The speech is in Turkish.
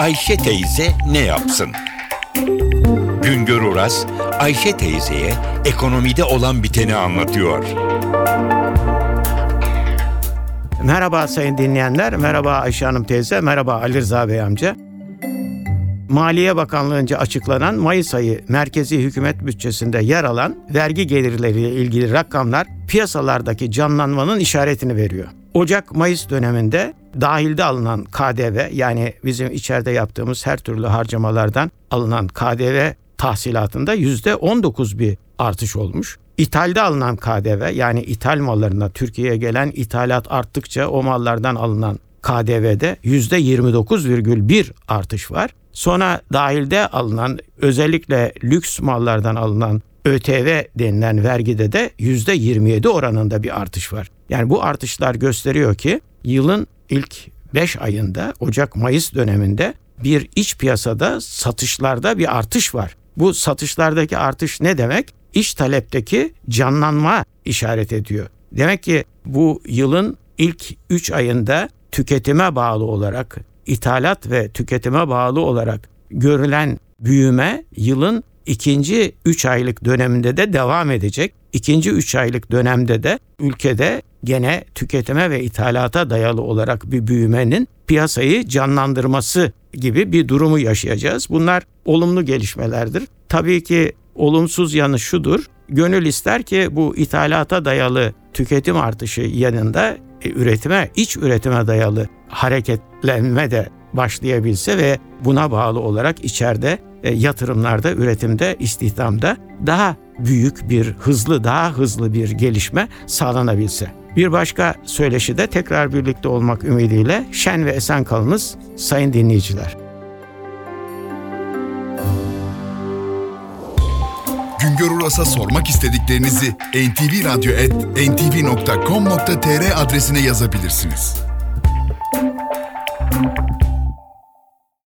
Ayşe teyze ne yapsın? Güngör Oras, Ayşe teyzeye ekonomide olan biteni anlatıyor. Merhaba sayın dinleyenler, merhaba Ayşe Hanım teyze, merhaba Ali Rıza Bey amca. Maliye Bakanlığı'nca açıklanan Mayıs ayı merkezi hükümet bütçesinde yer alan vergi gelirleriyle ilgili rakamlar piyasalardaki canlanmanın işaretini veriyor. Ocak-Mayıs döneminde dahilde alınan KDV yani bizim içeride yaptığımız her türlü harcamalardan alınan KDV tahsilatında %19 bir artış olmuş. İthalde alınan KDV yani ithal mallarına Türkiye'ye gelen ithalat arttıkça o mallardan alınan KDV'de %29,1 artış var. Sonra dahilde alınan özellikle lüks mallardan alınan ÖTV denilen vergide de %27 oranında bir artış var. Yani bu artışlar gösteriyor ki yılın ilk 5 ayında Ocak-Mayıs döneminde bir iç piyasada satışlarda bir artış var. Bu satışlardaki artış ne demek? İç talepteki canlanma işaret ediyor. Demek ki bu yılın ilk 3 ayında tüketime bağlı olarak, ithalat ve tüketime bağlı olarak görülen büyüme yılın ikinci 3 aylık döneminde de devam edecek. İkinci 3 aylık dönemde de ülkede gene tüketime ve ithalata dayalı olarak bir büyümenin piyasayı canlandırması gibi bir durumu yaşayacağız. Bunlar olumlu gelişmelerdir. Tabii ki olumsuz yanı şudur. Gönül ister ki bu ithalata dayalı tüketim artışı yanında e, üretime, iç üretime dayalı hareketlenme de başlayabilse ve buna bağlı olarak içeride e, yatırımlarda, üretimde, istihdamda daha büyük bir, hızlı, daha hızlı bir gelişme sağlanabilse. Bir başka söyleşi de tekrar birlikte olmak ümidiyle şen ve esen kalınız sayın dinleyiciler. Güngör Uras'a sormak istediklerinizi ntvradio.com.tr adresine yazabilirsiniz.